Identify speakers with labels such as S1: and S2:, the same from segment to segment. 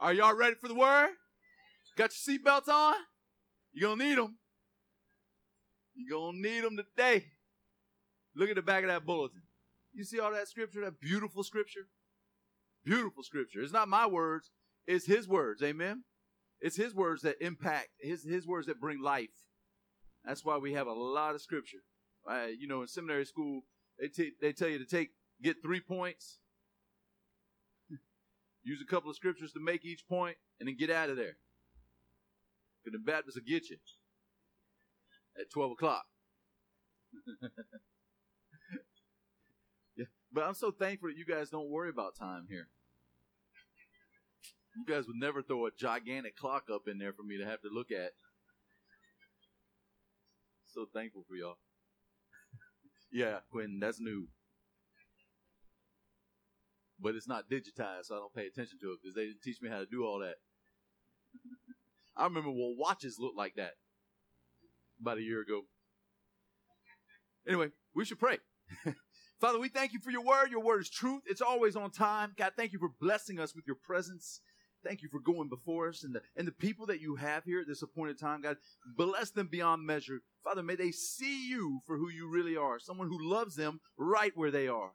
S1: Are y'all ready for the word? Got your seatbelts on? You're going to need them. You're going to need them today. Look at the back of that bulletin. You see all that scripture, that beautiful scripture? Beautiful scripture. It's not my words, it's his words. Amen. It's his words that impact, his, his words that bring life. That's why we have a lot of scripture. Uh, you know, in seminary school, they, t- they tell you to take, get three points, use a couple of scriptures to make each point, and then get out of there. Because the Baptists will get you at 12 o'clock. yeah, but I'm so thankful that you guys don't worry about time here. You guys would never throw a gigantic clock up in there for me to have to look at. So thankful for y'all. yeah, Quentin, that's new. But it's not digitized, so I don't pay attention to it because they didn't teach me how to do all that. I remember what watches looked like that about a year ago. Anyway, we should pray. Father, we thank you for your word. Your word is truth. It's always on time. God, thank you for blessing us with your presence. Thank you for going before us and the, and the people that you have here at this appointed time, God. Bless them beyond measure. Father, may they see you for who you really are, someone who loves them right where they are.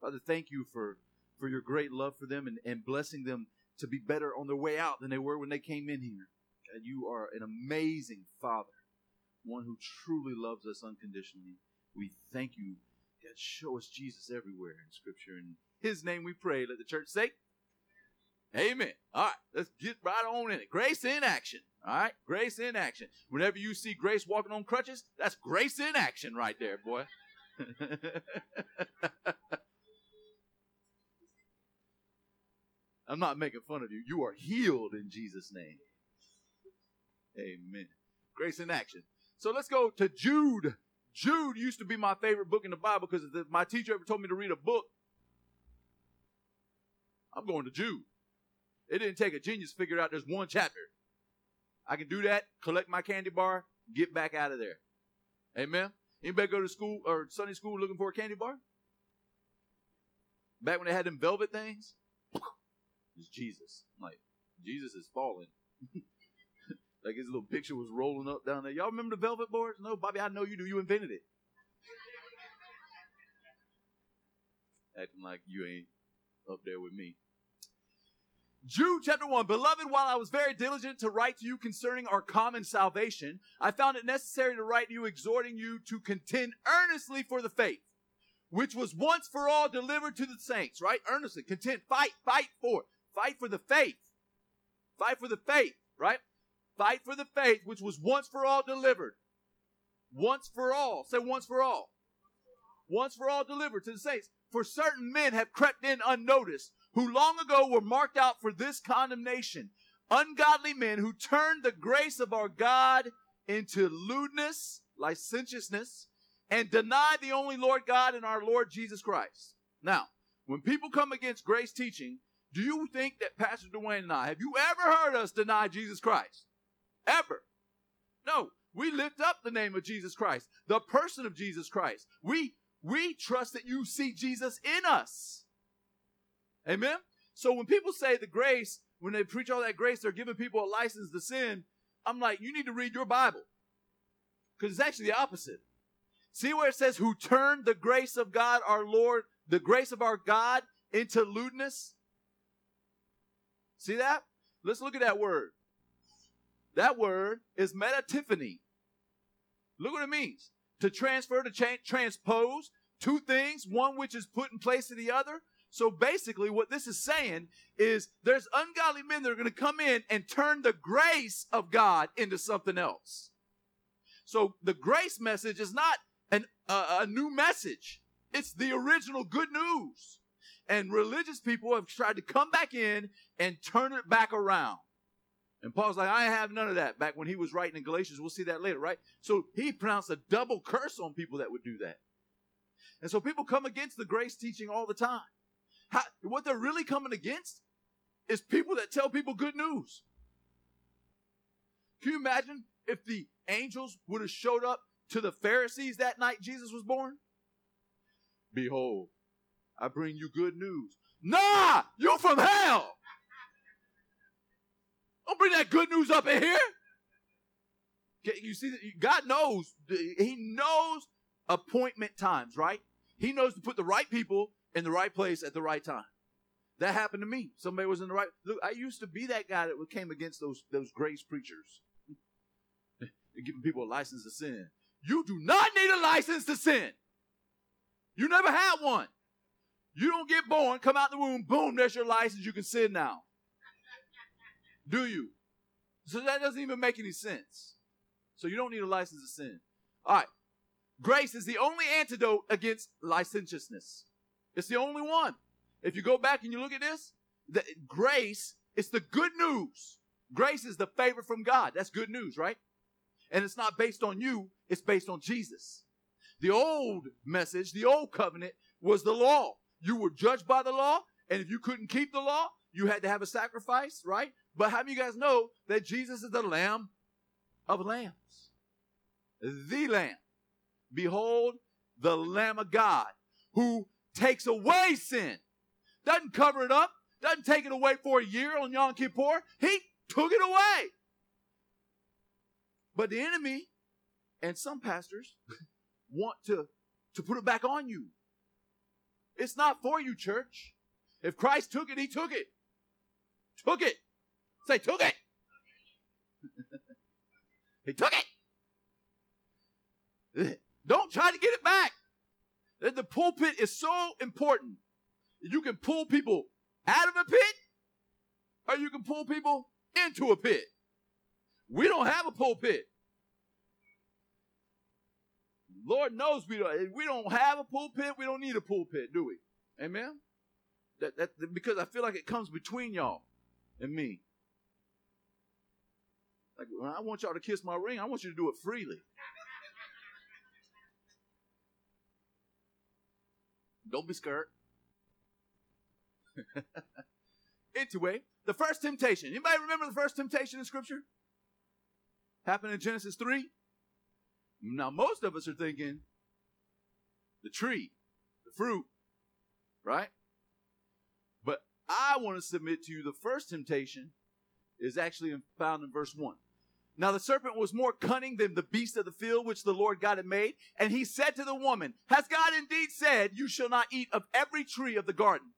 S1: Father, thank you for, for your great love for them and, and blessing them to be better on their way out than they were when they came in here. God, you are an amazing Father, one who truly loves us unconditionally. We thank you. God, show us Jesus everywhere in Scripture. In His name we pray. Let the church say, Amen. All right, let's get right on in it. Grace in action. All right, grace in action. Whenever you see grace walking on crutches, that's grace in action right there, boy. I'm not making fun of you. You are healed in Jesus' name. Amen. Grace in action. So let's go to Jude. Jude used to be my favorite book in the Bible because if my teacher ever told me to read a book, I'm going to Jude. It didn't take a genius to figure out there's one chapter. I can do that, collect my candy bar, get back out of there. Amen. Anybody go to school or Sunday school looking for a candy bar? Back when they had them velvet things? It's Jesus. I'm like, Jesus is falling. like his little picture was rolling up down there. Y'all remember the velvet boards? No, Bobby, I know you do. You invented it. Acting like you ain't up there with me. Jude chapter 1. Beloved, while I was very diligent to write to you concerning our common salvation, I found it necessary to write to you exhorting you to contend earnestly for the faith, which was once for all delivered to the saints, right? Earnestly, contend, fight, fight for, fight for the faith. Fight for the faith, right? Fight for the faith which was once for all delivered. Once for all. Say once for all. Once for all delivered to the saints. For certain men have crept in unnoticed who long ago were marked out for this condemnation. Ungodly men who turned the grace of our God into lewdness, licentiousness, and deny the only Lord God and our Lord Jesus Christ. Now, when people come against grace teaching, do you think that Pastor Dwayne and I, have you ever heard us deny Jesus Christ? Ever. No, we lift up the name of Jesus Christ, the person of Jesus Christ. We, we trust that you see Jesus in us. Amen? So when people say the grace, when they preach all that grace, they're giving people a license to sin. I'm like, you need to read your Bible. Because it's actually the opposite. See where it says, who turned the grace of God, our Lord, the grace of our God into lewdness? See that? Let's look at that word. That word is metatithemi. Look what it means. To transfer, to change, transpose two things, one which is put in place of the other. So basically, what this is saying is there's ungodly men that are going to come in and turn the grace of God into something else. So the grace message is not an, uh, a new message. It's the original good news. And religious people have tried to come back in and turn it back around. And Paul's like, I have none of that back when he was writing in Galatians. We'll see that later, right? So he pronounced a double curse on people that would do that. And so people come against the grace teaching all the time. How, what they're really coming against is people that tell people good news. Can you imagine if the angels would have showed up to the Pharisees that night Jesus was born? Behold, I bring you good news. Nah, you're from hell. Don't bring that good news up in here. You see, God knows. He knows appointment times, right? He knows to put the right people in the right place at the right time. That happened to me. Somebody was in the right. Look, I used to be that guy that came against those those grace preachers, giving people a license to sin. You do not need a license to sin. You never had one. You don't get born, come out the womb, boom, there's your license. You can sin now. Do you? So that doesn't even make any sense. So you don't need a license to sin. All right. Grace is the only antidote against licentiousness. It's the only one. If you go back and you look at this, the, grace is the good news. Grace is the favor from God. That's good news, right? And it's not based on you, it's based on Jesus. The old message, the old covenant was the law. You were judged by the law, and if you couldn't keep the law, you had to have a sacrifice, right? But how many of you guys know that Jesus is the Lamb of lambs? The Lamb. Behold, the Lamb of God who takes away sin. Doesn't cover it up, doesn't take it away for a year on Yom Kippur. He took it away. But the enemy and some pastors want to, to put it back on you. It's not for you, church. If Christ took it, he took it. Took it. Say, took it. he took it. Don't try to get it back. The pulpit is so important. You can pull people out of a pit, or you can pull people into a pit. We don't have a pulpit. Lord knows we don't. We don't have a pulpit. We don't need a pulpit, do we? Amen. That, that because I feel like it comes between y'all and me. Like when I want y'all to kiss my ring, I want you to do it freely. Don't be scared. anyway, the first temptation. Anybody remember the first temptation in Scripture? Happened in Genesis 3. Now, most of us are thinking the tree, the fruit, right? But I want to submit to you the first temptation is actually found in verse 1. Now the serpent was more cunning than the beast of the field which the Lord God had made. And he said to the woman, Has God indeed said, You shall not eat of every tree of the garden?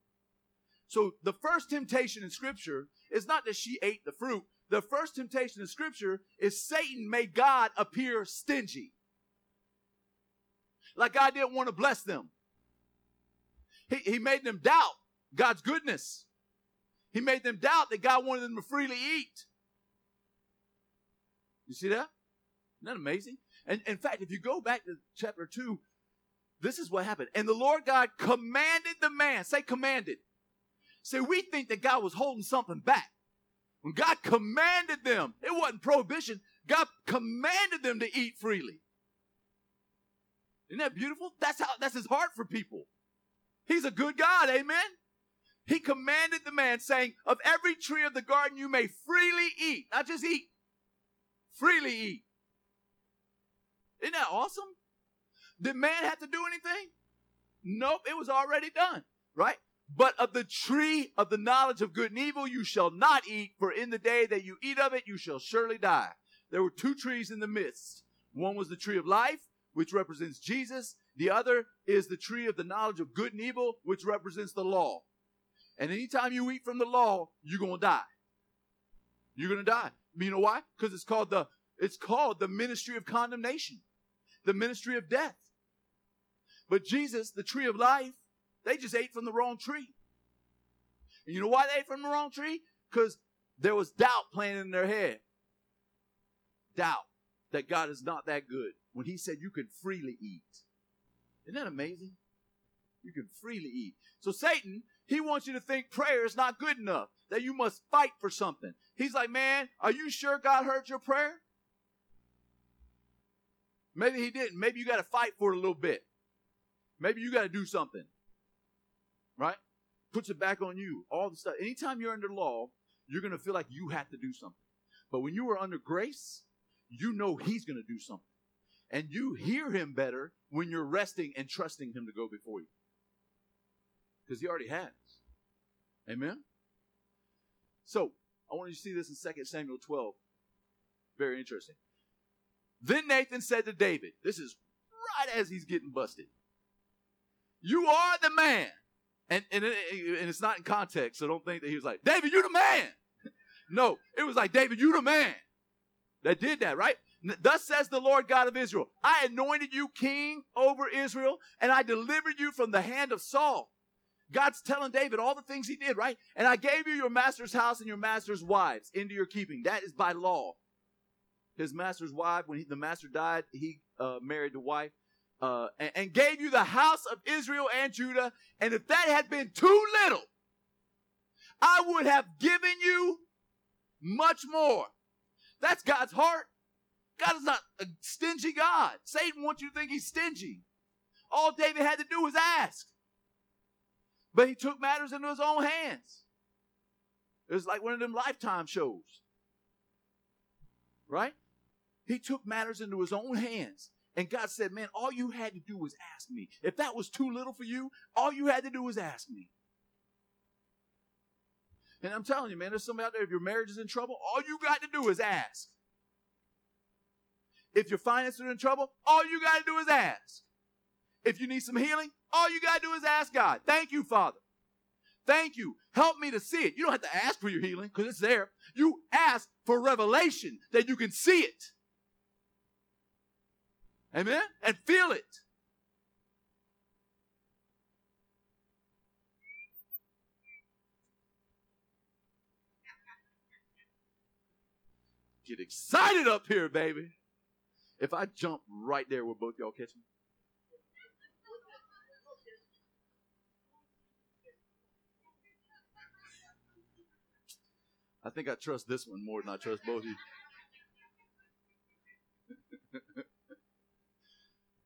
S1: So the first temptation in scripture is not that she ate the fruit. The first temptation in scripture is Satan made God appear stingy. Like God didn't want to bless them. He, he made them doubt God's goodness. He made them doubt that God wanted them to freely eat. You see that? Isn't that amazing? And in fact, if you go back to chapter 2, this is what happened. And the Lord God commanded the man, say commanded. See, we think that God was holding something back. When God commanded them, it wasn't prohibition. God commanded them to eat freely. Isn't that beautiful? That's how that's his heart for people. He's a good God, amen. He commanded the man, saying, Of every tree of the garden you may freely eat, not just eat, freely eat. Isn't that awesome? Did man have to do anything? Nope, it was already done, right? But of the tree of the knowledge of good and evil you shall not eat, for in the day that you eat of it you shall surely die. There were two trees in the midst. One was the tree of life, which represents Jesus. The other is the tree of the knowledge of good and evil, which represents the law. And anytime you eat from the law, you're gonna die. You're gonna die. You know why? Because it's called the it's called the ministry of condemnation, the ministry of death. But Jesus, the tree of life, they just ate from the wrong tree. And you know why they ate from the wrong tree? Because there was doubt planted in their head. Doubt that God is not that good. When he said you could freely eat. Isn't that amazing? You can freely eat. So Satan, he wants you to think prayer is not good enough, that you must fight for something. He's like, man, are you sure God heard your prayer? Maybe he didn't. Maybe you got to fight for it a little bit. Maybe you got to do something. Right? Puts it back on you. All the stuff. Anytime you're under law, you're going to feel like you have to do something. But when you are under grace, you know he's going to do something. And you hear him better when you're resting and trusting him to go before you. Because he already has. Amen? So, I want you to see this in 2 Samuel 12. Very interesting. Then Nathan said to David, this is right as he's getting busted. You are the man. And, and, and it's not in context, so don't think that he was like, David, you're the man. no, it was like, David, you're the man that did that, right? Thus says the Lord God of Israel I anointed you king over Israel, and I delivered you from the hand of Saul. God's telling David all the things he did, right? And I gave you your master's house and your master's wives into your keeping. That is by law. His master's wife, when he, the master died, he uh, married the wife. Uh, and, and gave you the house of Israel and Judah. And if that had been too little, I would have given you much more. That's God's heart. God is not a stingy God. Satan wants you to think he's stingy. All David had to do was ask. But he took matters into his own hands. It was like one of them lifetime shows. Right? He took matters into his own hands. And God said, Man, all you had to do was ask me. If that was too little for you, all you had to do was ask me. And I'm telling you, man, there's somebody out there, if your marriage is in trouble, all you got to do is ask. If your finances are in trouble, all you got to do is ask. If you need some healing, all you got to do is ask God. Thank you, Father. Thank you. Help me to see it. You don't have to ask for your healing because it's there. You ask for revelation that you can see it. Amen? And feel it. Get excited up here, baby. If I jump right there, will both y'all catch me? I think I trust this one more than I trust both of you.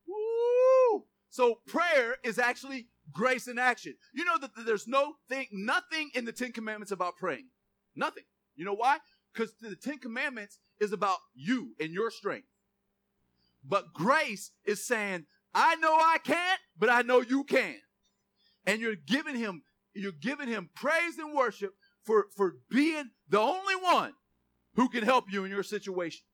S1: Woo! So prayer is actually grace in action. You know that there's no thing, nothing in the Ten Commandments about praying. Nothing. You know why? Because the Ten Commandments is about you and your strength. But grace is saying, I know I can't, but I know you can. And you're giving him, you're giving him praise and worship for, for being the only one who can help you in your situation.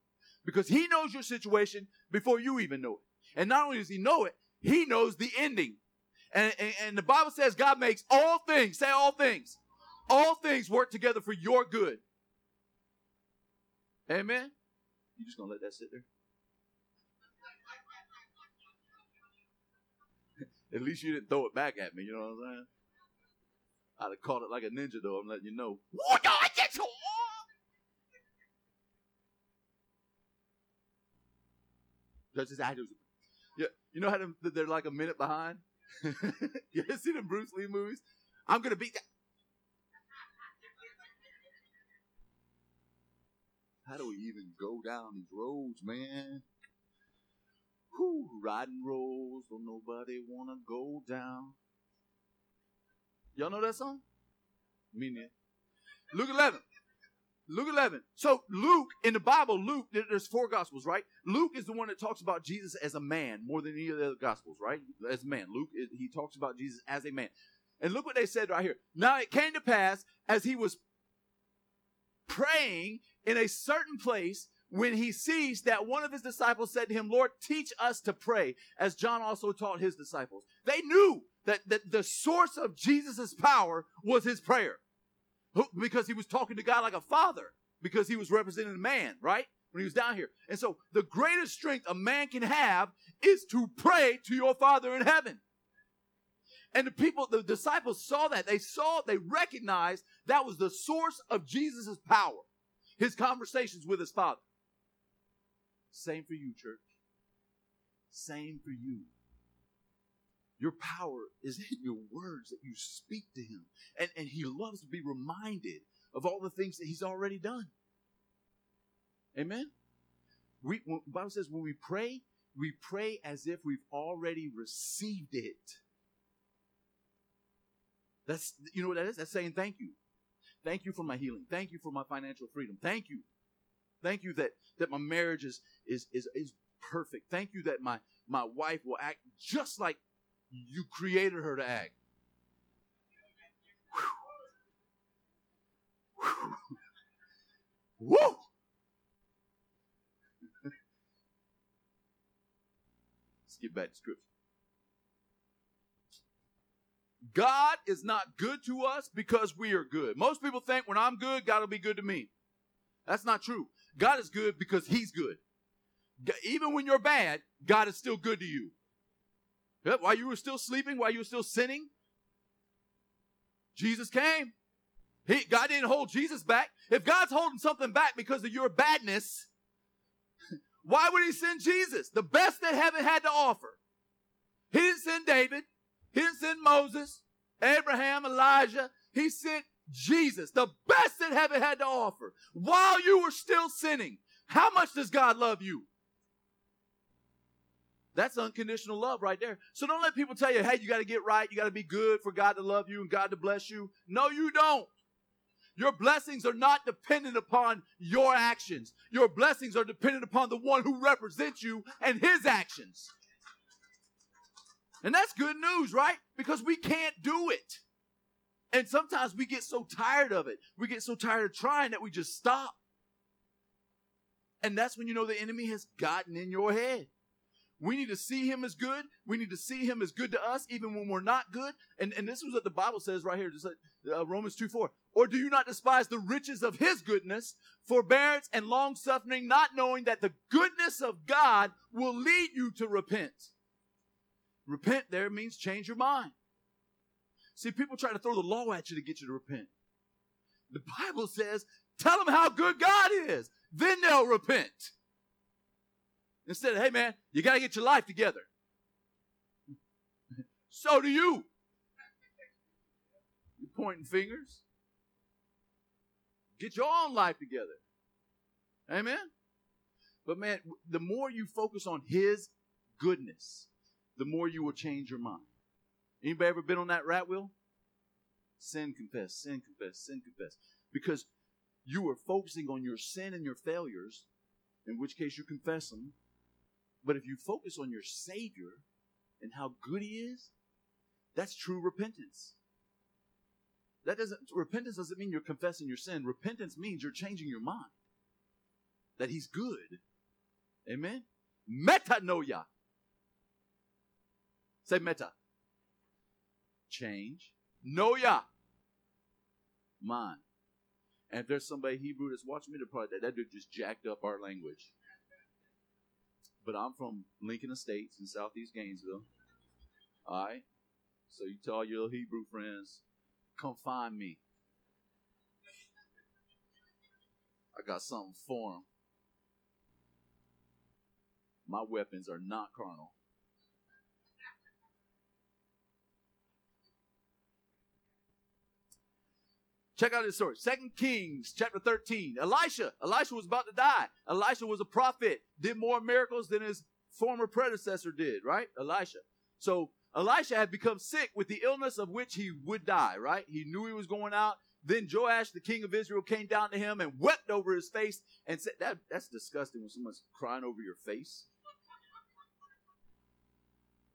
S1: Because he knows your situation before you even know it. And not only does he know it, he knows the ending. And, and, and the Bible says God makes all things, say all things, all things work together for your good. Amen? You just gonna let that sit there? At least you didn't throw it back at me, you know what I'm saying? I'd have caught it like a ninja, though. I'm letting you know. That's just attitude. Yeah, you know how they're like a minute behind. you ever seen the Bruce Lee movies? I'm gonna beat that. How do we even go down these roads, man? Whew, riding roads don't nobody wanna go down. Y'all know that song? Me neither. Luke 11. Luke 11. So Luke, in the Bible, Luke, there's four gospels, right? Luke is the one that talks about Jesus as a man more than any of the other gospels, right? As a man. Luke, he talks about Jesus as a man. And look what they said right here. Now it came to pass as he was praying in a certain place when he sees that one of his disciples said to him, Lord, teach us to pray, as John also taught his disciples. They knew that, that the source of Jesus' power was his prayer because he was talking to God like a father because he was representing a man, right? When he was down here. And so the greatest strength a man can have is to pray to your father in heaven. And the people, the disciples saw that. They saw, they recognized that was the source of Jesus' power. His conversations with his father. Same for you, church. Same for you. Your power is in your words that you speak to him. And, and he loves to be reminded of all the things that he's already done. Amen? We, the Bible says when we pray, we pray as if we've already received it. That's, you know what that is? That's saying thank you. Thank you for my healing. Thank you for my financial freedom. Thank you. Thank you that, that my marriage is, is, is, is perfect. Thank you that my, my wife will act just like you created her to act. Woo! Let's get back to scripture. God is not good to us because we are good. Most people think when I'm good, God will be good to me. That's not true. God is good because He's good. Even when you're bad, God is still good to you. While you were still sleeping, while you were still sinning, Jesus came. He, God didn't hold Jesus back. If God's holding something back because of your badness, why would He send Jesus? The best that heaven had to offer. He didn't send David. He didn't send Moses, Abraham, Elijah. He sent Jesus, the best that heaven had to offer, while you were still sinning. How much does God love you? That's unconditional love right there. So don't let people tell you, hey, you got to get right. You got to be good for God to love you and God to bless you. No, you don't. Your blessings are not dependent upon your actions. Your blessings are dependent upon the one who represents you and his actions. And that's good news, right? Because we can't do it. And sometimes we get so tired of it. We get so tired of trying that we just stop. And that's when you know the enemy has gotten in your head. We need to see him as good. We need to see him as good to us, even when we're not good. And, and this is what the Bible says right here, like, uh, Romans 2 4. Or do you not despise the riches of his goodness, forbearance, and long suffering, not knowing that the goodness of God will lead you to repent? Repent there means change your mind. See, people try to throw the law at you to get you to repent. The Bible says, tell them how good God is. Then they'll repent. Instead of, hey man, you got to get your life together. so do you. You're pointing fingers. Get your own life together. Amen. But man, the more you focus on His goodness, the more you will change your mind. Anybody ever been on that rat wheel? Sin, confess, sin, confess, sin, confess. Because you are focusing on your sin and your failures, in which case you confess them, but if you focus on your Savior and how good He is, that's true repentance. That doesn't repentance doesn't mean you're confessing your sin. Repentance means you're changing your mind. That He's good. Amen. Metanoia. Say meta. Change. Noia. Mind. And if there's somebody Hebrew that's watching me, they're probably that, that dude just jacked up our language but I'm from Lincoln Estates in southeast Gainesville. All right? So you tell your little Hebrew friends, come find me. I got something for them. My weapons are not carnal. Check out this story. Second Kings chapter 13. Elisha. Elisha was about to die. Elisha was a prophet, did more miracles than his former predecessor did, right? Elisha. So Elisha had become sick with the illness of which he would die, right? He knew he was going out. Then Joash, the king of Israel, came down to him and wept over his face and said, that, That's disgusting when someone's crying over your face.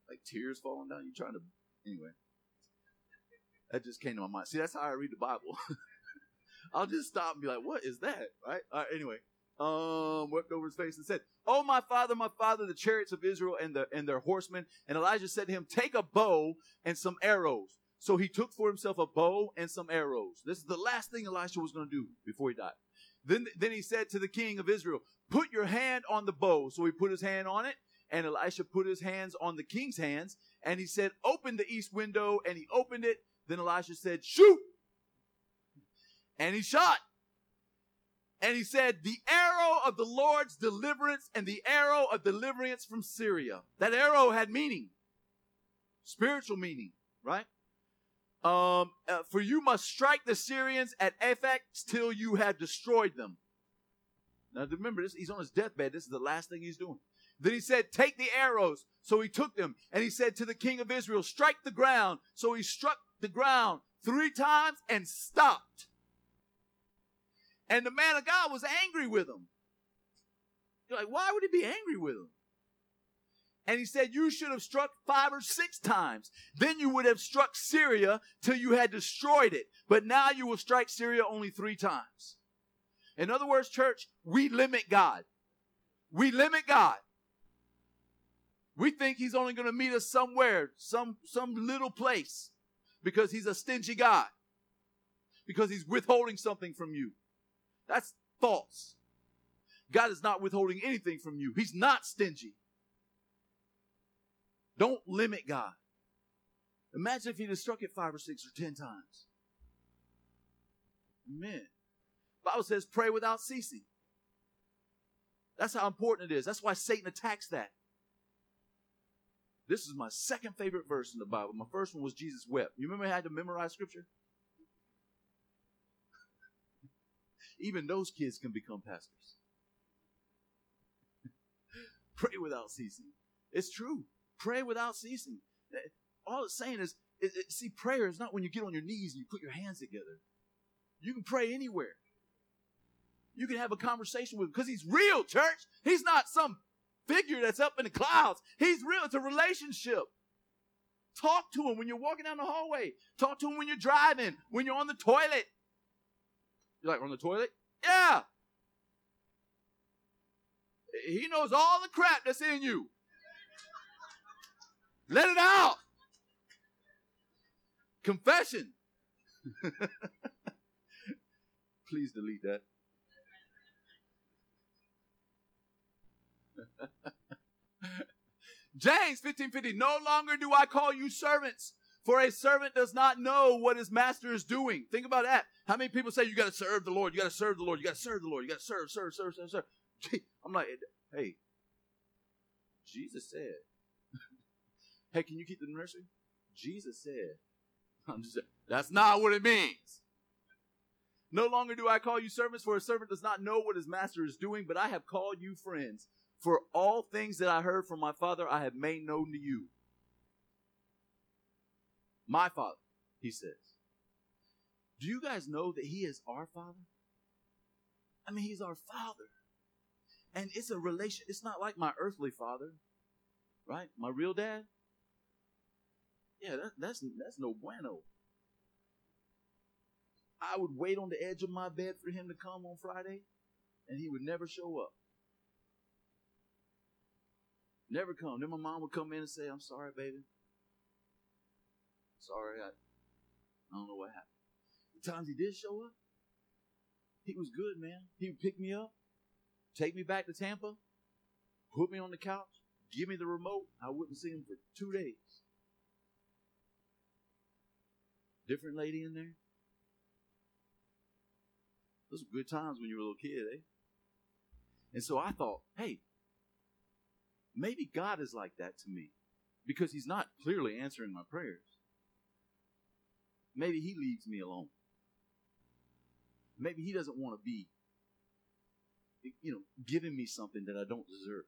S1: Like tears falling down. You're trying to. Anyway. That just came to my mind. See, that's how I read the Bible. I'll just stop and be like, what is that? Right? All right anyway. Um, wept over his face and said, Oh, my father, my father, the chariots of Israel and the and their horsemen. And Elijah said to him, Take a bow and some arrows. So he took for himself a bow and some arrows. This is the last thing Elisha was going to do before he died. Then, then he said to the king of Israel, Put your hand on the bow. So he put his hand on it, and Elisha put his hands on the king's hands, and he said, Open the east window, and he opened it, then Elisha said, Shoot! And he shot. And he said, The arrow of the Lord's deliverance and the arrow of deliverance from Syria. That arrow had meaning, spiritual meaning, right? Um, uh, for you must strike the Syrians at Aphek till you have destroyed them. Now remember, this, he's on his deathbed. This is the last thing he's doing. Then he said, Take the arrows. So he took them. And he said to the king of Israel, Strike the ground. So he struck the ground three times and stopped. And the man of God was angry with him. You're like, why would he be angry with him? And he said, You should have struck five or six times. Then you would have struck Syria till you had destroyed it. But now you will strike Syria only three times. In other words, church, we limit God. We limit God. We think he's only going to meet us somewhere, some, some little place, because he's a stingy God, because he's withholding something from you. That's false. God is not withholding anything from you. He's not stingy. Don't limit God. Imagine if he'd have struck it five or six or ten times. Amen. Bible says pray without ceasing. That's how important it is. That's why Satan attacks that. This is my second favorite verse in the Bible. My first one was Jesus wept. You remember I had to memorize scripture? Even those kids can become pastors. Pray without ceasing. It's true. Pray without ceasing. All it's saying is, it, it, see, prayer is not when you get on your knees and you put your hands together. You can pray anywhere. You can have a conversation with him because he's real, church. He's not some figure that's up in the clouds. He's real. It's a relationship. Talk to him when you're walking down the hallway. Talk to him when you're driving, when you're on the toilet. You're like, on the toilet? Yeah. He knows all the crap that's in you. Let it out. Confession. Please delete that. James 15:50 No longer do I call you servants for a servant does not know what his master is doing. Think about that. How many people say you got to serve the Lord? You got to serve the Lord. You got to serve the Lord. You got to serve, serve, serve, serve, serve. I'm like, hey, Jesus said, hey, can you keep the nursery? Jesus said, I'm just that's not what it means. No longer do I call you servants, for a servant does not know what his master is doing, but I have called you friends. For all things that I heard from my Father, I have made known to you. My Father, he says. Do you guys know that he is our Father? I mean, he's our Father. And it's a relation. It's not like my earthly father, right? My real dad. Yeah, that, that's that's no bueno. I would wait on the edge of my bed for him to come on Friday, and he would never show up. Never come. Then my mom would come in and say, I'm sorry, baby. Sorry, I, I don't know what happened. The times he did show up, he was good, man. He would pick me up, take me back to Tampa, put me on the couch, give me the remote. I wouldn't see him for two days. Different lady in there. Those were good times when you were a little kid, eh? And so I thought, hey, maybe God is like that to me because he's not clearly answering my prayers. Maybe he leaves me alone. Maybe he doesn't want to be, you know, giving me something that I don't deserve.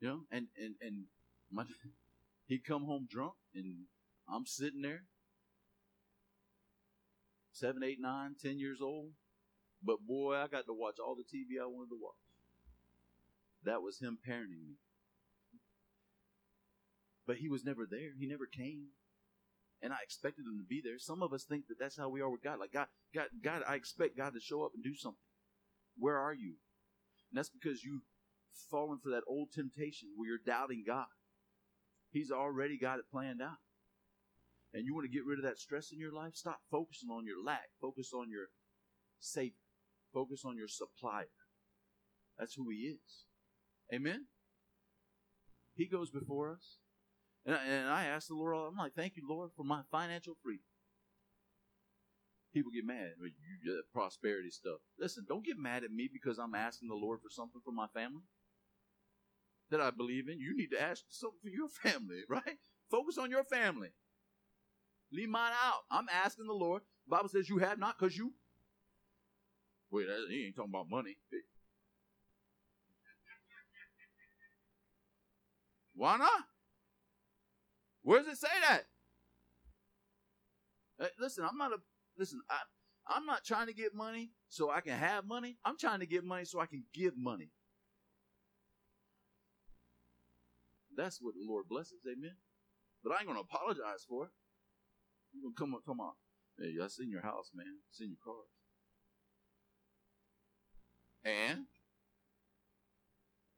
S1: You know, and, and, and my, he'd come home drunk and I'm sitting there, seven, eight, nine, ten years old, but boy, I got to watch all the TV I wanted to watch. That was him parenting me. But he was never there. He never came. And I expected him to be there. Some of us think that that's how we are with God. Like God, God, God, I expect God to show up and do something. Where are you? And that's because you've fallen for that old temptation where you're doubting God. He's already got it planned out. And you want to get rid of that stress in your life? Stop focusing on your lack. Focus on your Savior. Focus on your supplier. That's who He is. Amen? He goes before us. And I, and I asked the Lord, I'm like, thank you, Lord, for my financial freedom. People get mad with you, prosperity stuff. Listen, don't get mad at me because I'm asking the Lord for something for my family that I believe in. You need to ask something for your family, right? Focus on your family. Leave mine out. I'm asking the Lord. The Bible says you have not because you Wait, he ain't talking about money. Why not? Where does it say that? Hey, listen, I'm not a listen. I, I'm not trying to get money so I can have money. I'm trying to get money so I can give money. That's what the Lord blesses, amen. But I ain't gonna apologize for it. You're gonna come up, come on. Hey, I seen your house, man. It's in your cars. And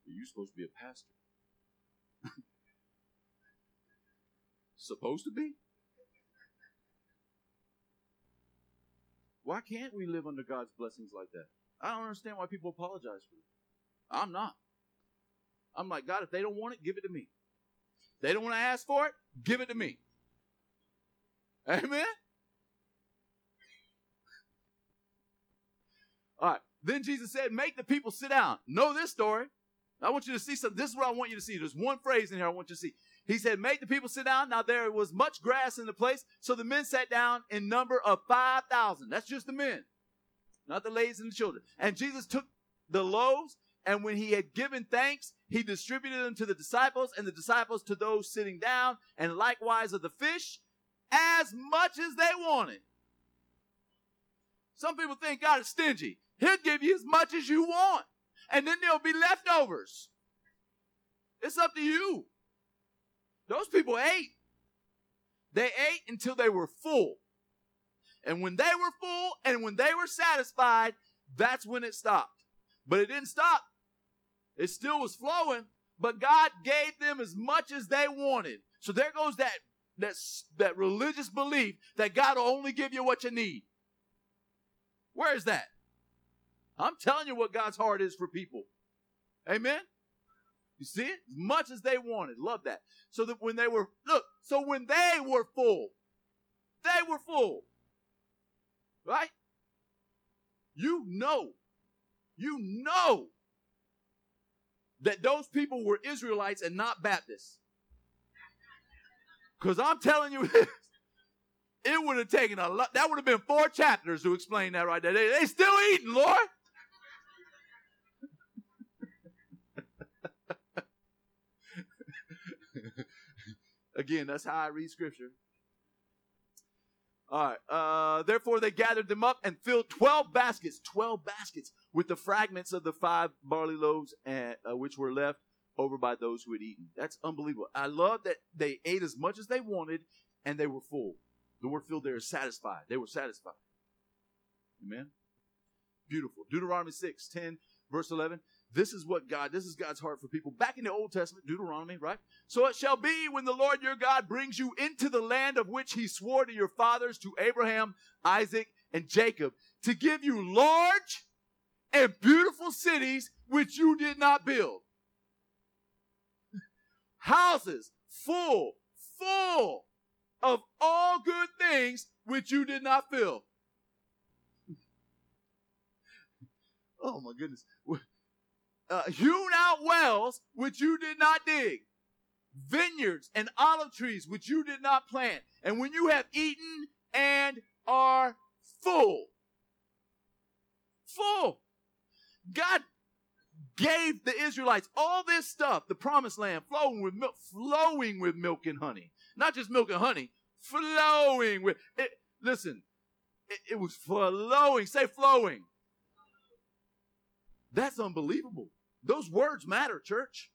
S1: you're supposed to be a pastor. supposed to be? Why can't we live under God's blessings like that? I don't understand why people apologize for it. I'm not. I'm like, God, if they don't want it, give it to me. They don't want to ask for it, give it to me. Amen? All right. Then Jesus said, Make the people sit down. Know this story. I want you to see something. This is what I want you to see. There's one phrase in here I want you to see. He said, Make the people sit down. Now there was much grass in the place, so the men sat down in number of 5,000. That's just the men, not the ladies and the children. And Jesus took the loaves, and when he had given thanks, he distributed them to the disciples, and the disciples to those sitting down, and likewise of the fish, as much as they wanted. Some people think God is stingy. He'll give you as much as you want. And then there'll be leftovers. It's up to you. Those people ate. They ate until they were full. And when they were full and when they were satisfied, that's when it stopped. But it didn't stop. It still was flowing, but God gave them as much as they wanted. So there goes that that, that religious belief that God will only give you what you need. Where is that? I'm telling you what God's heart is for people. Amen? You see it? As much as they wanted. Love that. So that when they were, look, so when they were full, they were full. Right? You know, you know that those people were Israelites and not Baptists. Because I'm telling you it would have taken a lot, that would have been four chapters to explain that right there. They, they still eating, Lord. Again, that's how I read scripture. All right. Uh, therefore, they gathered them up and filled 12 baskets, 12 baskets with the fragments of the five barley loaves and, uh, which were left over by those who had eaten. That's unbelievable. I love that they ate as much as they wanted and they were full. The word filled there is satisfied. They were satisfied. Amen. Beautiful. Deuteronomy 6, 10, verse 11. This is what God, this is God's heart for people. Back in the Old Testament, Deuteronomy, right? So it shall be when the Lord your God brings you into the land of which he swore to your fathers, to Abraham, Isaac, and Jacob, to give you large and beautiful cities which you did not build. Houses full, full of all good things which you did not fill. Oh my goodness uh, hewn out wells which you did not dig, vineyards and olive trees which you did not plant. And when you have eaten and are full, full, God gave the Israelites all this stuff, the promised land, flowing with milk, flowing with milk and honey. Not just milk and honey, flowing with it. Listen, it, it was flowing. Say flowing. That's unbelievable. Those words matter, church.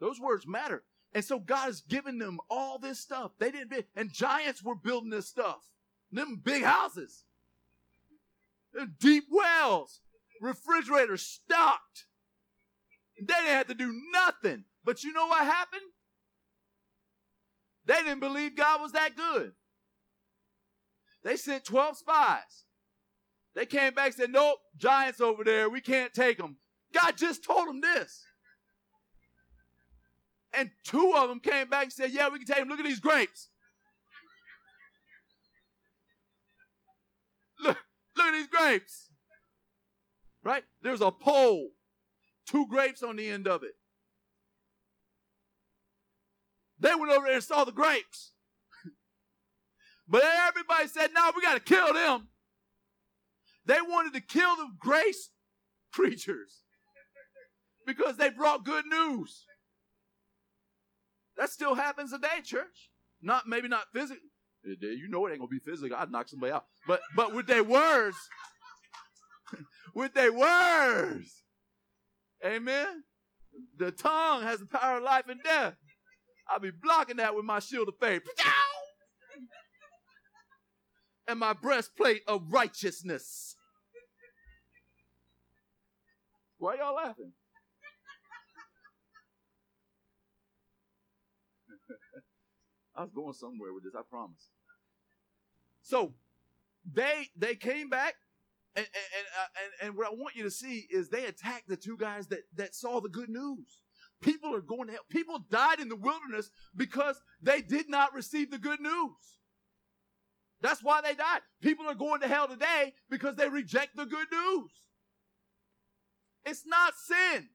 S1: Those words matter. And so God has given them all this stuff. They didn't be, and giants were building this stuff. Them big houses. Them deep wells. Refrigerators stocked. They didn't have to do nothing. But you know what happened? They didn't believe God was that good. They sent 12 spies. They came back and said, Nope, giants over there. We can't take them. God just told them this. And two of them came back and said, Yeah, we can take them. Look at these grapes. Look, look at these grapes. Right? There's a pole, two grapes on the end of it. They went over there and saw the grapes. but everybody said, No, we got to kill them. They wanted to kill the grace preachers because they brought good news. That still happens today, church. Not maybe not physically. Eh, eh, you know it ain't gonna be physical. I'd knock somebody out. But but with their words, with their words, Amen. The tongue has the power of life and death. I'll be blocking that with my shield of faith. and my breastplate of righteousness. Why y'all laughing? I was going somewhere with this, I promise. So they they came back and and, uh, and and what I want you to see is they attacked the two guys that that saw the good news. People are going to hell. People died in the wilderness because they did not receive the good news. That's why they died. People are going to hell today because they reject the good news. It's not sin.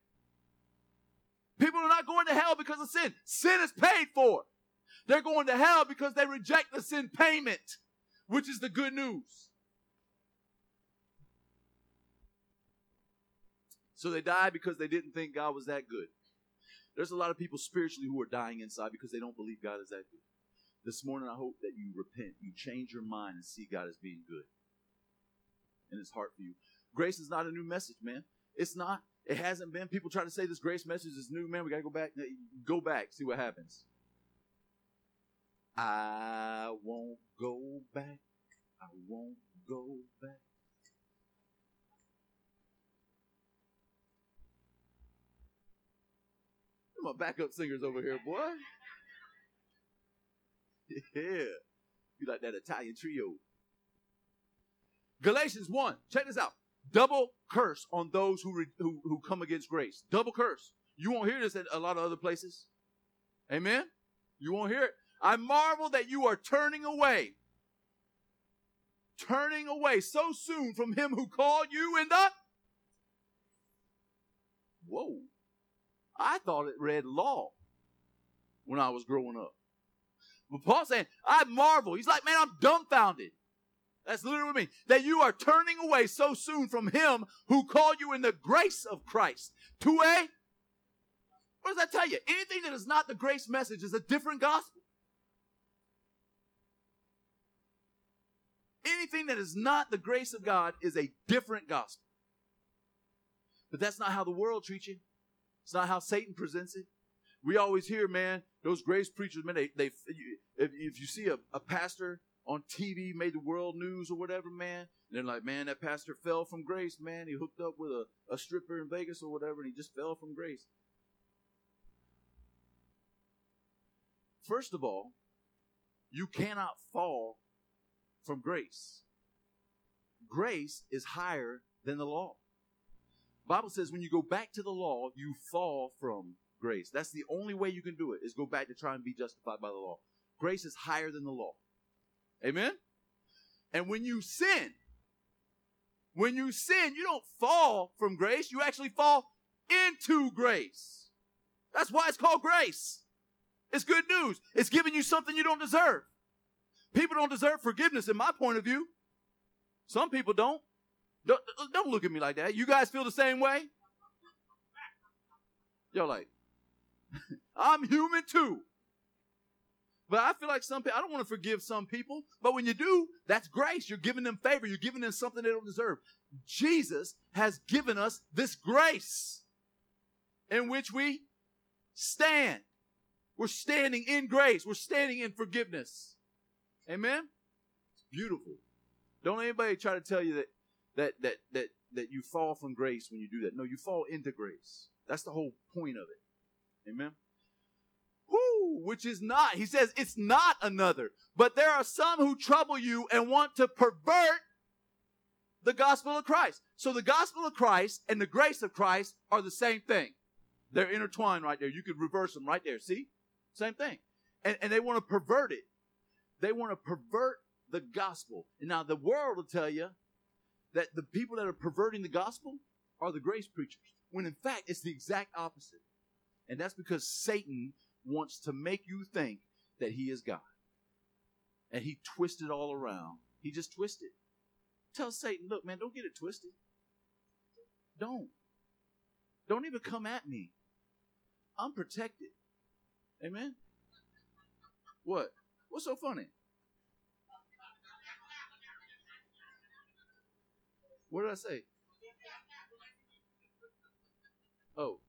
S1: People are not going to hell because of sin. Sin is paid for. They're going to hell because they reject the sin payment, which is the good news. So they died because they didn't think God was that good. There's a lot of people spiritually who are dying inside because they don't believe God is that good. This morning, I hope that you repent, you change your mind and see God as being good in His heart for you. Grace is not a new message, man. It's not. It hasn't been. People try to say this grace message is new, man. We got to go back. Go back, see what happens. I won't go back. I won't go back. My backup singers over here, boy. Yeah. You like that Italian trio. Galatians 1. Check this out. Double curse on those who, re, who, who come against grace. Double curse. You won't hear this at a lot of other places. Amen? You won't hear it. I marvel that you are turning away. Turning away so soon from him who called you in the. Whoa. I thought it read law when I was growing up. But Paul's saying, I marvel. He's like, man, I'm dumbfounded. That's literally what I mean. That you are turning away so soon from him who called you in the grace of Christ to a. What does that tell you? Anything that is not the grace message is a different gospel. Anything that is not the grace of God is a different gospel. But that's not how the world treats you. It's not how Satan presents it. We always hear, man, those grace preachers, man, they, they if, if you see a, a pastor on TV made the world news or whatever, man, they're like, man, that pastor fell from grace, man. He hooked up with a, a stripper in Vegas or whatever, and he just fell from grace. First of all, you cannot fall from grace. Grace is higher than the law. Bible says when you go back to the law, you fall from grace. That's the only way you can do it is go back to try and be justified by the law. Grace is higher than the law. Amen? And when you sin, when you sin, you don't fall from grace, you actually fall into grace. That's why it's called grace. It's good news. It's giving you something you don't deserve. People don't deserve forgiveness, in my point of view. Some people don't. Don't, don't look at me like that. You guys feel the same way? You're like, I'm human too. But I feel like some people, I don't want to forgive some people, but when you do, that's grace. You're giving them favor. You're giving them something they don't deserve. Jesus has given us this grace in which we stand. We're standing in grace. We're standing in forgiveness. Amen? It's beautiful. Don't anybody try to tell you that that that that that you fall from grace when you do that. No, you fall into grace. That's the whole point of it. Amen. Who, which is not. He says it's not another. But there are some who trouble you and want to pervert the gospel of Christ. So the gospel of Christ and the grace of Christ are the same thing. They're intertwined right there. You could reverse them right there. See? Same thing. And, and they want to pervert it. They want to pervert the gospel. And now the world will tell you that the people that are perverting the gospel are the grace preachers, when in fact it's the exact opposite. And that's because Satan wants to make you think that he is God. And he twisted all around. He just twisted. Tell Satan, look, man, don't get it twisted. Don't. Don't even come at me. I'm protected. Amen? What? What's so funny? What did I say? Oh.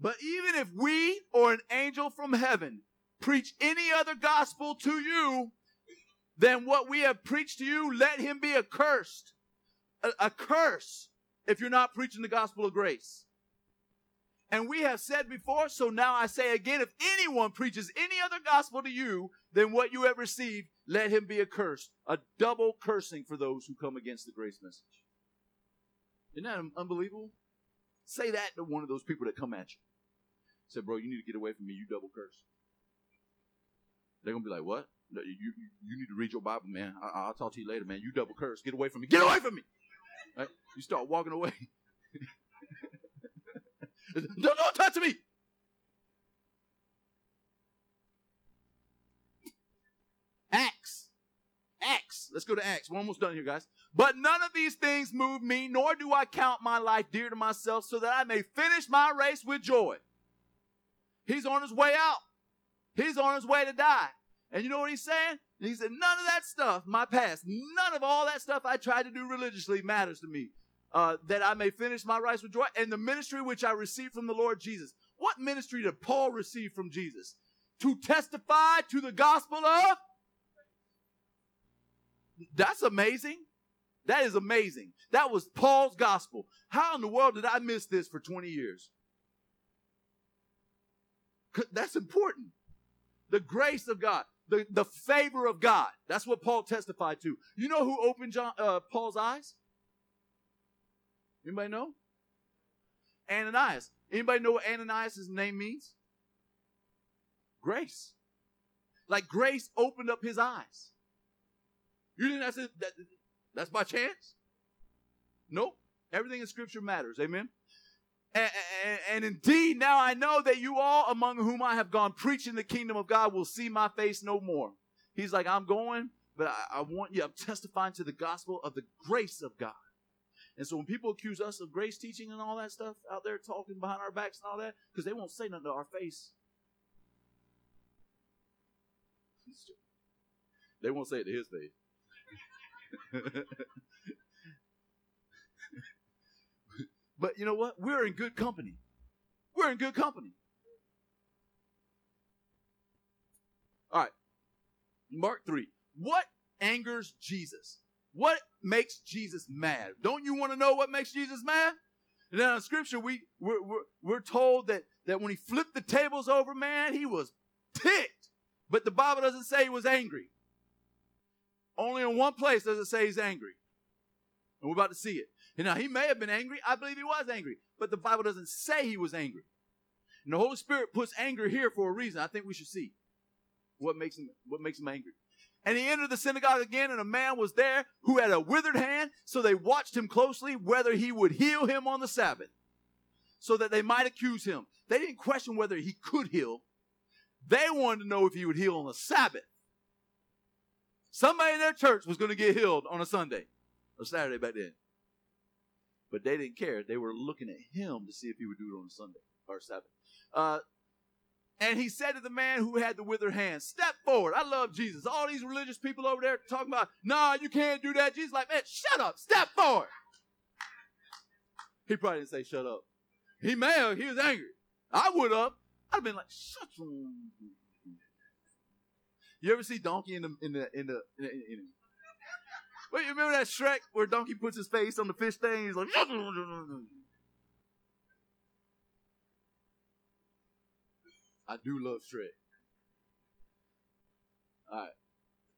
S1: But even if we or an angel from heaven preach any other gospel to you than what we have preached to you, let him be accursed. A, a curse if you're not preaching the gospel of grace. And we have said before, so now I say again, if anyone preaches any other gospel to you than what you have received, let him be accursed. A double cursing for those who come against the grace message. Isn't that unbelievable? Say that to one of those people that come at you. Say, bro, you need to get away from me. You double curse. They're gonna be like, what? No, you, you, you need to read your Bible, man. I, will talk to you later, man. You double curse. Get away from me. Get away from me. Right? You start walking away. don't, don't touch me. Acts. Acts. Let's go to Acts. We're almost done here, guys. But none of these things move me, nor do I count my life dear to myself, so that I may finish my race with joy. He's on his way out. He's on his way to die. And you know what he's saying? He said, None of that stuff, my past, none of all that stuff I tried to do religiously matters to me. Uh, that I may finish my race with joy and the ministry which I received from the Lord Jesus. What ministry did Paul receive from Jesus? To testify to the gospel of that's amazing. That is amazing. That was Paul's gospel. How in the world did I miss this for 20 years? That's important. The grace of God, the, the favor of God. That's what Paul testified to. You know who opened John, uh, Paul's eyes? Anybody know? Ananias. Anybody know what Ananias' name means? Grace. Like grace opened up his eyes. You think that's it? That, that's my chance? Nope. Everything in Scripture matters. Amen. And, and, and, indeed, now I know that you all among whom I have gone preaching the kingdom of God will see my face no more. He's like, I'm going, but I, I want you, I'm testifying to the gospel of the grace of God. And so when people accuse us of grace teaching and all that stuff out there talking behind our backs and all that, because they won't say nothing to our face. They won't say it to his face. but you know what? We're in good company. We're in good company. All right. Mark 3. What angers Jesus? What makes Jesus mad? Don't you want to know what makes Jesus mad? Then in scripture, we, we're, we're, we're told that, that when he flipped the tables over, man, he was ticked. But the Bible doesn't say he was angry. Only in one place does it say he's angry. And we're about to see it. And now he may have been angry. I believe he was angry. But the Bible doesn't say he was angry. And the Holy Spirit puts anger here for a reason. I think we should see what makes him, what makes him angry. And he entered the synagogue again, and a man was there who had a withered hand. So they watched him closely whether he would heal him on the Sabbath, so that they might accuse him. They didn't question whether he could heal. They wanted to know if he would heal on the Sabbath. Somebody in their church was going to get healed on a Sunday or Saturday back then. But they didn't care. They were looking at him to see if he would do it on a Sunday or Sabbath. Uh, and he said to the man who had the withered hand, Step forward. I love Jesus. All these religious people over there talking about, Nah, you can't do that. Jesus, like, man, shut up. Step forward. He probably didn't say shut up. He may have. He was angry. I would have. I'd have been like, shut up. You ever see Donkey in the in the in the, in the, in the Wait, you remember that Shrek where Donkey puts his face on the fish thing? He's like, I do love Shrek. All right.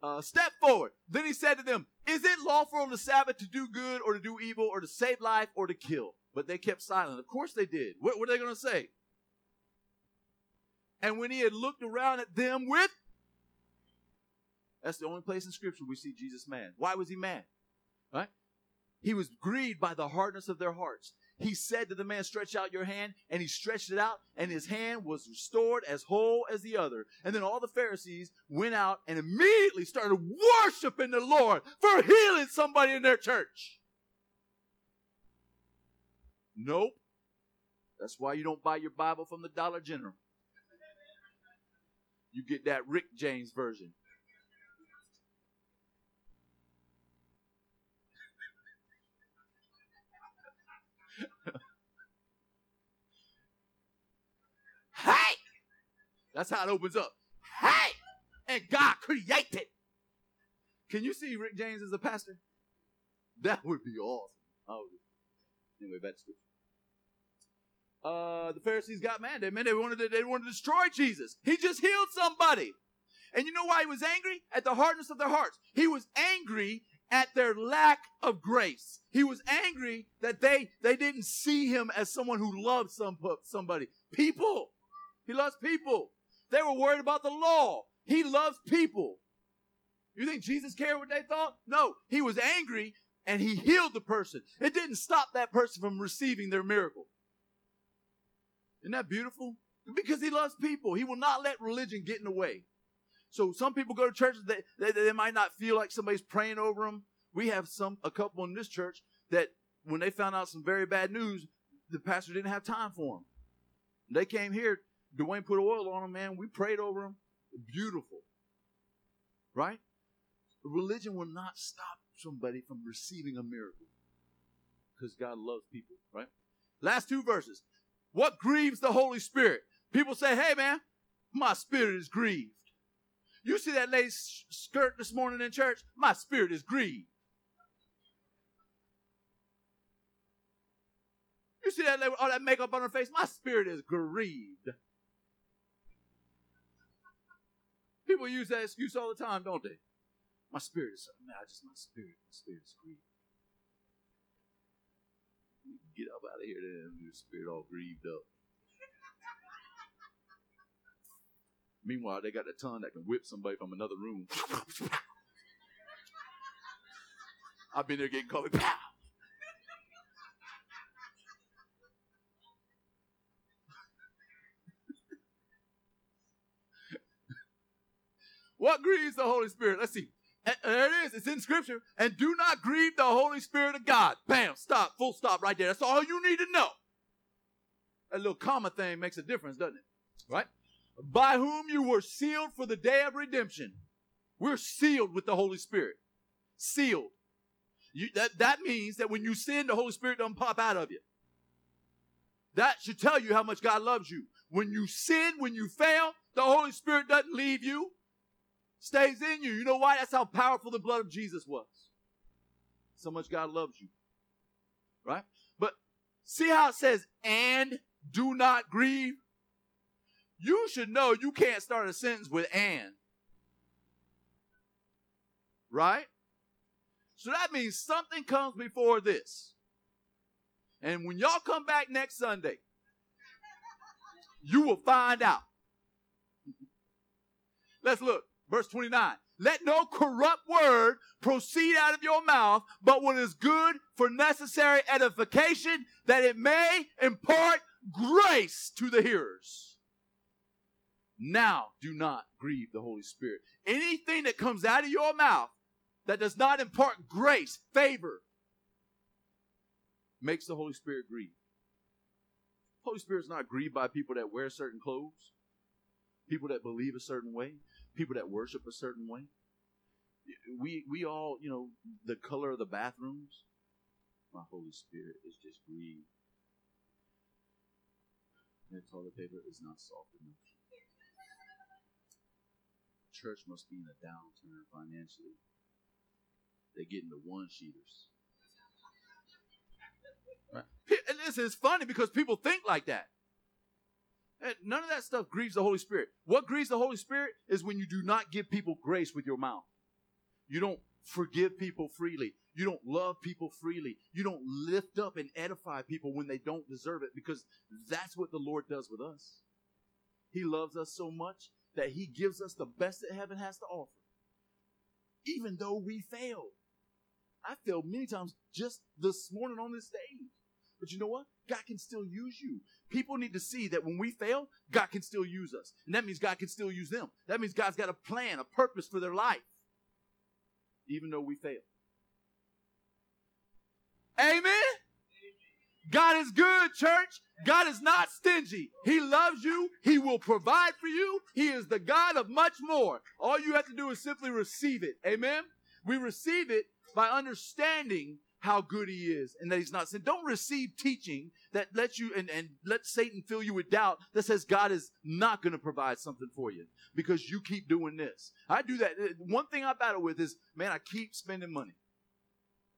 S1: Uh, step forward. Then he said to them, Is it lawful on the Sabbath to do good or to do evil or to save life or to kill? But they kept silent. Of course they did. What were they going to say? And when he had looked around at them with that's the only place in Scripture we see Jesus mad. Why was he mad? Right? He was grieved by the hardness of their hearts. He said to the man, Stretch out your hand, and he stretched it out, and his hand was restored as whole as the other. And then all the Pharisees went out and immediately started worshiping the Lord for healing somebody in their church. Nope. That's why you don't buy your Bible from the Dollar General. You get that Rick James version. That's how it opens up. Hey! And God created. Can you see Rick James as a pastor? That would be awesome. Oh, anyway, back to scripture. Uh, the Pharisees got mad. They man, they wanted to, they wanted to destroy Jesus. He just healed somebody. And you know why he was angry? At the hardness of their hearts. He was angry at their lack of grace. He was angry that they they didn't see him as someone who loved some somebody. People. He loves people. They were worried about the law. He loves people. You think Jesus cared what they thought? No. He was angry and he healed the person. It didn't stop that person from receiving their miracle. Isn't that beautiful? Because he loves people. He will not let religion get in the way. So some people go to churches that they, they, they might not feel like somebody's praying over them. We have some a couple in this church that when they found out some very bad news, the pastor didn't have time for them. They came here. Dwayne put oil on them, man. We prayed over them. Beautiful. Right? Religion will not stop somebody from receiving a miracle because God loves people, right? Last two verses. What grieves the Holy Spirit? People say, hey, man, my spirit is grieved. You see that lace skirt this morning in church? My spirit is grieved. You see that lady, all that makeup on her face? My spirit is grieved. People use that excuse all the time, don't they? My spirit is just my spirit, my spirit is grieved. Get up out of here then, your spirit all grieved up. Meanwhile, they got a tongue that can whip somebody from another room. I've been there getting caught. What grieves the Holy Spirit? Let's see. There it is. It's in Scripture. And do not grieve the Holy Spirit of God. Bam. Stop. Full stop right there. That's all you need to know. That little comma thing makes a difference, doesn't it? Right? by whom you were sealed for the day of redemption. We're sealed with the Holy Spirit. Sealed. You, that, that means that when you sin, the Holy Spirit doesn't pop out of you. That should tell you how much God loves you. When you sin, when you fail, the Holy Spirit doesn't leave you, stays in you. You know why? That's how powerful the blood of Jesus was. So much God loves you. Right? But see how it says, and do not grieve you should know you can't start a sentence with and. Right? So that means something comes before this. And when y'all come back next Sunday, you will find out. Let's look. Verse 29. Let no corrupt word proceed out of your mouth, but what is good for necessary edification, that it may impart grace to the hearers. Now do not grieve the Holy Spirit. Anything that comes out of your mouth that does not impart grace, favor, makes the Holy Spirit grieve. Holy Spirit is not grieved by people that wear certain clothes, people that believe a certain way, people that worship a certain way. We we all, you know, the color of the bathrooms. My Holy Spirit is just grieved. And toilet paper is not soft enough church must be in a downturn financially. They're getting the one sheeters. Right? And this is funny because people think like that. None of that stuff grieves the Holy Spirit. What grieves the Holy Spirit is when you do not give people grace with your mouth. You don't forgive people freely. You don't love people freely. You don't lift up and edify people when they don't deserve it because that's what the Lord does with us. He loves us so much that He gives us the best that heaven has to offer, even though we fail. I failed many times just this morning on this stage. But you know what? God can still use you. People need to see that when we fail, God can still use us. And that means God can still use them. That means God's got a plan, a purpose for their life, even though we fail. Amen? God is good, church. God is not stingy. He loves you. He will provide for you. He is the God of much more. All you have to do is simply receive it. Amen. We receive it by understanding how good he is and that he's not sin. Don't receive teaching that lets you and, and let Satan fill you with doubt that says God is not going to provide something for you because you keep doing this. I do that. Uh, one thing I battle with is, man, I keep spending money.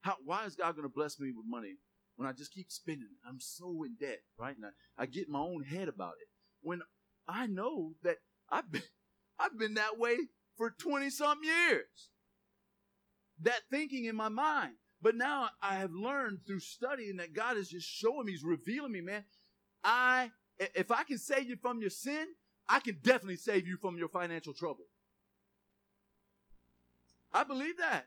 S1: How, why is God going to bless me with money when I just keep spending? I'm so in debt, right? And I, I get my own head about it. When I know that I've been, I've been that way for 20 some years. That thinking in my mind. But now I have learned through studying that God is just showing me, He's revealing me, man. I, if I can save you from your sin, I can definitely save you from your financial trouble. I believe that.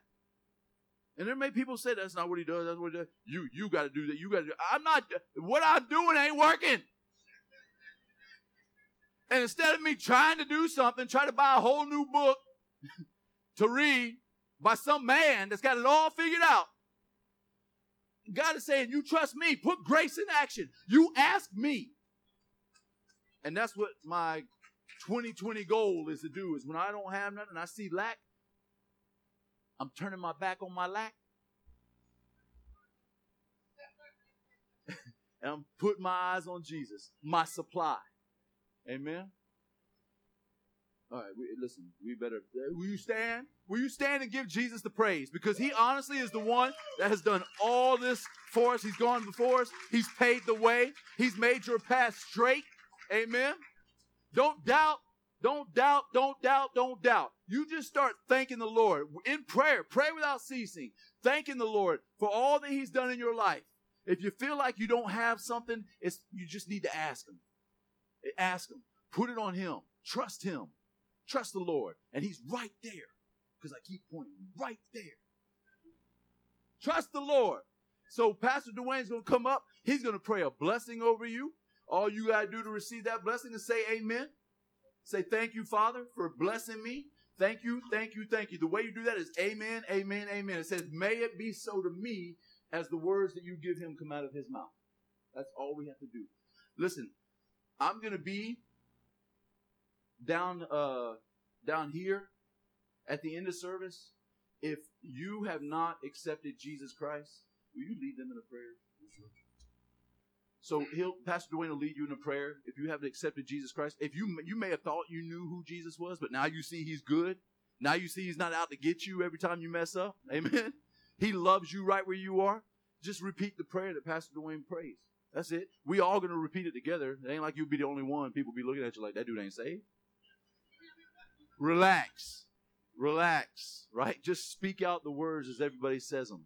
S1: And there may people say that's not what he does. That's what he does. You you got to do that. You got to. I'm not. What I'm doing ain't working. And instead of me trying to do something, try to buy a whole new book to read by some man that's got it all figured out, God is saying, You trust me, put grace in action. You ask me. And that's what my 2020 goal is to do is when I don't have nothing, I see lack, I'm turning my back on my lack. and I'm putting my eyes on Jesus, my supply. Amen. All right, we, listen, we better. Will you stand? Will you stand and give Jesus the praise? Because he honestly is the one that has done all this for us. He's gone before us. He's paid the way. He's made your path straight. Amen. Don't doubt. Don't doubt. Don't doubt. Don't doubt. You just start thanking the Lord in prayer. Pray without ceasing. Thanking the Lord for all that He's done in your life. If you feel like you don't have something, it's you just need to ask Him. Ask Him. Put it on Him. Trust Him. Trust the Lord. And He's right there. Because I keep pointing right there. Trust the Lord. So Pastor Dwayne's going to come up. He's going to pray a blessing over you. All you got to do to receive that blessing is say amen. Say thank you, Father, for blessing me. Thank you, thank you, thank you. The way you do that is amen, amen, amen. It says, may it be so to me as the words that you give him come out of his mouth. That's all we have to do. Listen, I'm going to be down uh, down here at the end of service, if you have not accepted Jesus Christ, will you lead them in a prayer? So he'll Pastor Dwayne will lead you in a prayer. If you haven't accepted Jesus Christ, if you you may have thought you knew who Jesus was, but now you see he's good. Now you see he's not out to get you every time you mess up. Amen. He loves you right where you are. Just repeat the prayer that Pastor Dwayne prays. That's it. We all gonna repeat it together. It ain't like you'll be the only one. People be looking at you like that dude ain't saved relax, relax, right? Just speak out the words as everybody says them.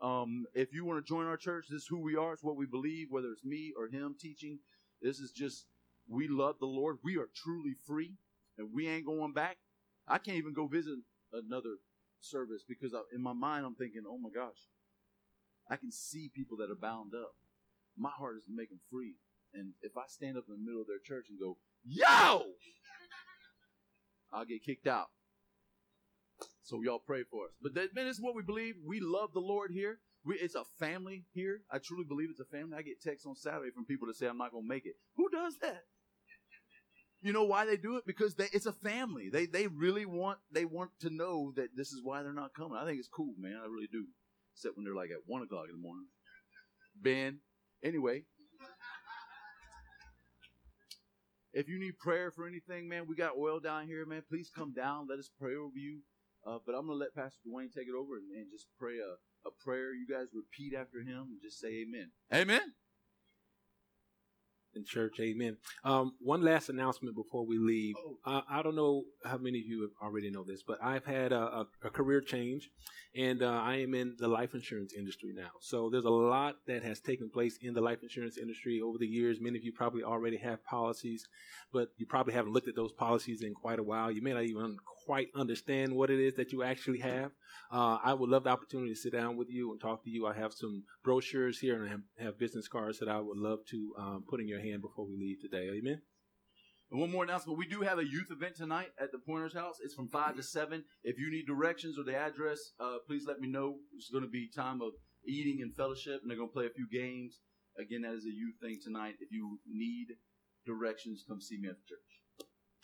S1: Um, if you want to join our church, this is who we are. It's what we believe, whether it's me or him teaching. This is just, we love the Lord. We are truly free, and we ain't going back. I can't even go visit another service because I, in my mind I'm thinking, oh my gosh, I can see people that are bound up. My heart is to make them free. And if I stand up in the middle of their church and go, yo, I'll get kicked out. So y'all pray for us. But that, man, this is what we believe. We love the Lord here. We, it's a family here. I truly believe it's a family. I get texts on Saturday from people that say I'm not going to make it. Who does that? You know why they do it? Because they, it's a family. They they really want they want to know that this is why they're not coming. I think it's cool, man. I really do. Except when they're like at one o'clock in the morning. Ben. Anyway, If you need prayer for anything, man, we got oil down here, man. Please come down. Let us pray over you. Uh, but I'm going to let Pastor Dwayne take it over and, and just pray a, a prayer. You guys repeat after him and just say amen. Amen
S2: in church. Amen. Um, one last announcement before we leave. Uh, I don't know how many of you already know this, but I've had a, a, a career change, and uh, I am in the life insurance industry now. So there's a lot that has taken place in the life insurance industry over the years. Many of you probably already have policies, but you probably haven't looked at those policies in quite a while. You may not even quite understand what it is that you actually have. Uh, I would love the opportunity to sit down with you and talk to you. I have some brochures here and I have, have business cards that I would love to um, put in your hand before we leave today. Amen.
S1: And one more announcement. We do have a youth event tonight at the Pointers House. It's from 5 to 7. If you need directions or the address, uh, please let me know. It's going to be time of eating and fellowship, and they're going to play a few games. Again, that is a youth thing tonight. If you need directions, come see me at the church.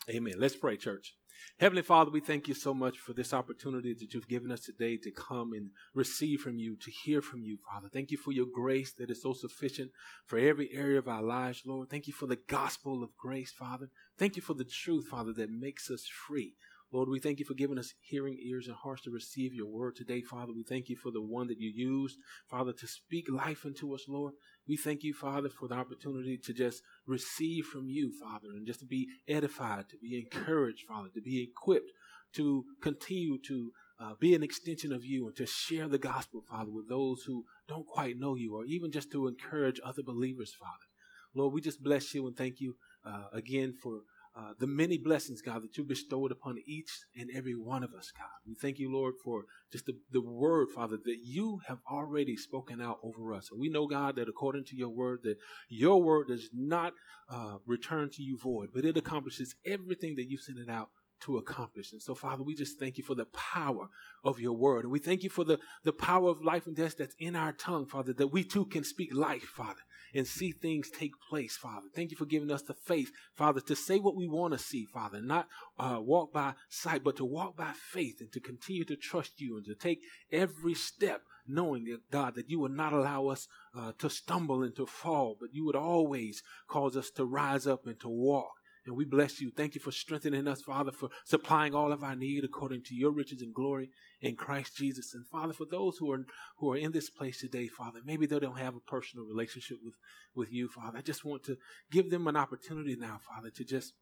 S2: Amen. Let's pray, church. Heavenly Father, we thank you so much for this opportunity that you've given us today to come and receive from you, to hear from you, Father. Thank you for your grace that is so sufficient for every area of our lives, Lord. Thank you for the gospel of grace, Father. Thank you for the truth, Father, that makes us free. Lord, we thank you for giving us hearing ears and hearts to receive your word today, Father. We thank you for the one that you used, Father, to speak life into us, Lord. We thank you, Father, for the opportunity to just receive from you, Father, and just to be edified, to be encouraged, Father, to be equipped to continue to uh, be an extension of you and to share the gospel, Father, with those who don't quite know you, or even just to encourage other believers, Father. Lord, we just bless you and thank you uh, again for uh, the many blessings, God, that you bestowed upon each and every one of us, God. We thank you, Lord, for just the, the word, Father, that you have already spoken out over us. And we know, God, that according to your word, that your word does not uh, return to you void, but it accomplishes everything that you sent it out to accomplish. And so, Father, we just thank you for the power of your word. And we thank you for the, the power of life and death that's in our tongue, Father, that we too can speak life, Father and see things take place, Father. Thank you for giving us the faith, Father, to say what we want to see, Father, not uh, walk by sight, but to walk by faith and to continue to trust you and to take every step knowing that God that you would not allow us uh, to stumble and to fall, but you would always cause us to rise up and to walk and we bless you. Thank you for strengthening us, Father, for supplying all of our need according to your riches and glory in Christ Jesus. And Father, for those who are who are in this place today, Father, maybe they don't have a personal relationship with, with you, Father. I just want to give them an opportunity now, Father, to just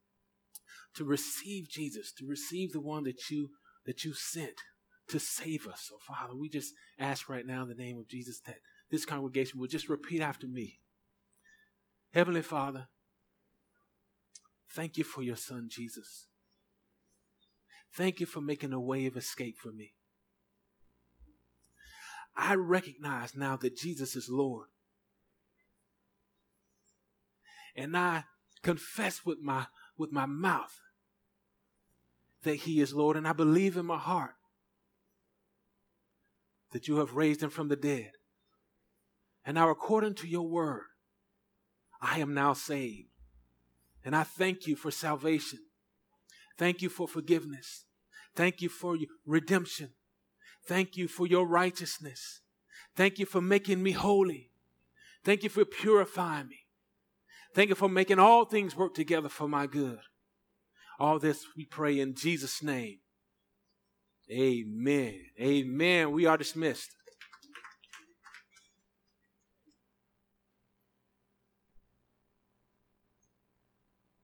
S2: to receive Jesus, to receive the one that you that you sent to save us. So, Father, we just ask right now in the name of Jesus that this congregation will just repeat after me. Heavenly Father, Thank you for your son, Jesus. Thank you for making a way of escape for me. I recognize now that Jesus is Lord. And I confess with my, with my mouth that he is Lord. And I believe in my heart that you have raised him from the dead. And now, according to your word, I am now saved. And I thank you for salvation. Thank you for forgiveness. Thank you for your redemption. Thank you for your righteousness. Thank you for making me holy. Thank you for purifying me. Thank you for making all things work together for my good. All this we pray in Jesus' name. Amen. Amen. We are dismissed.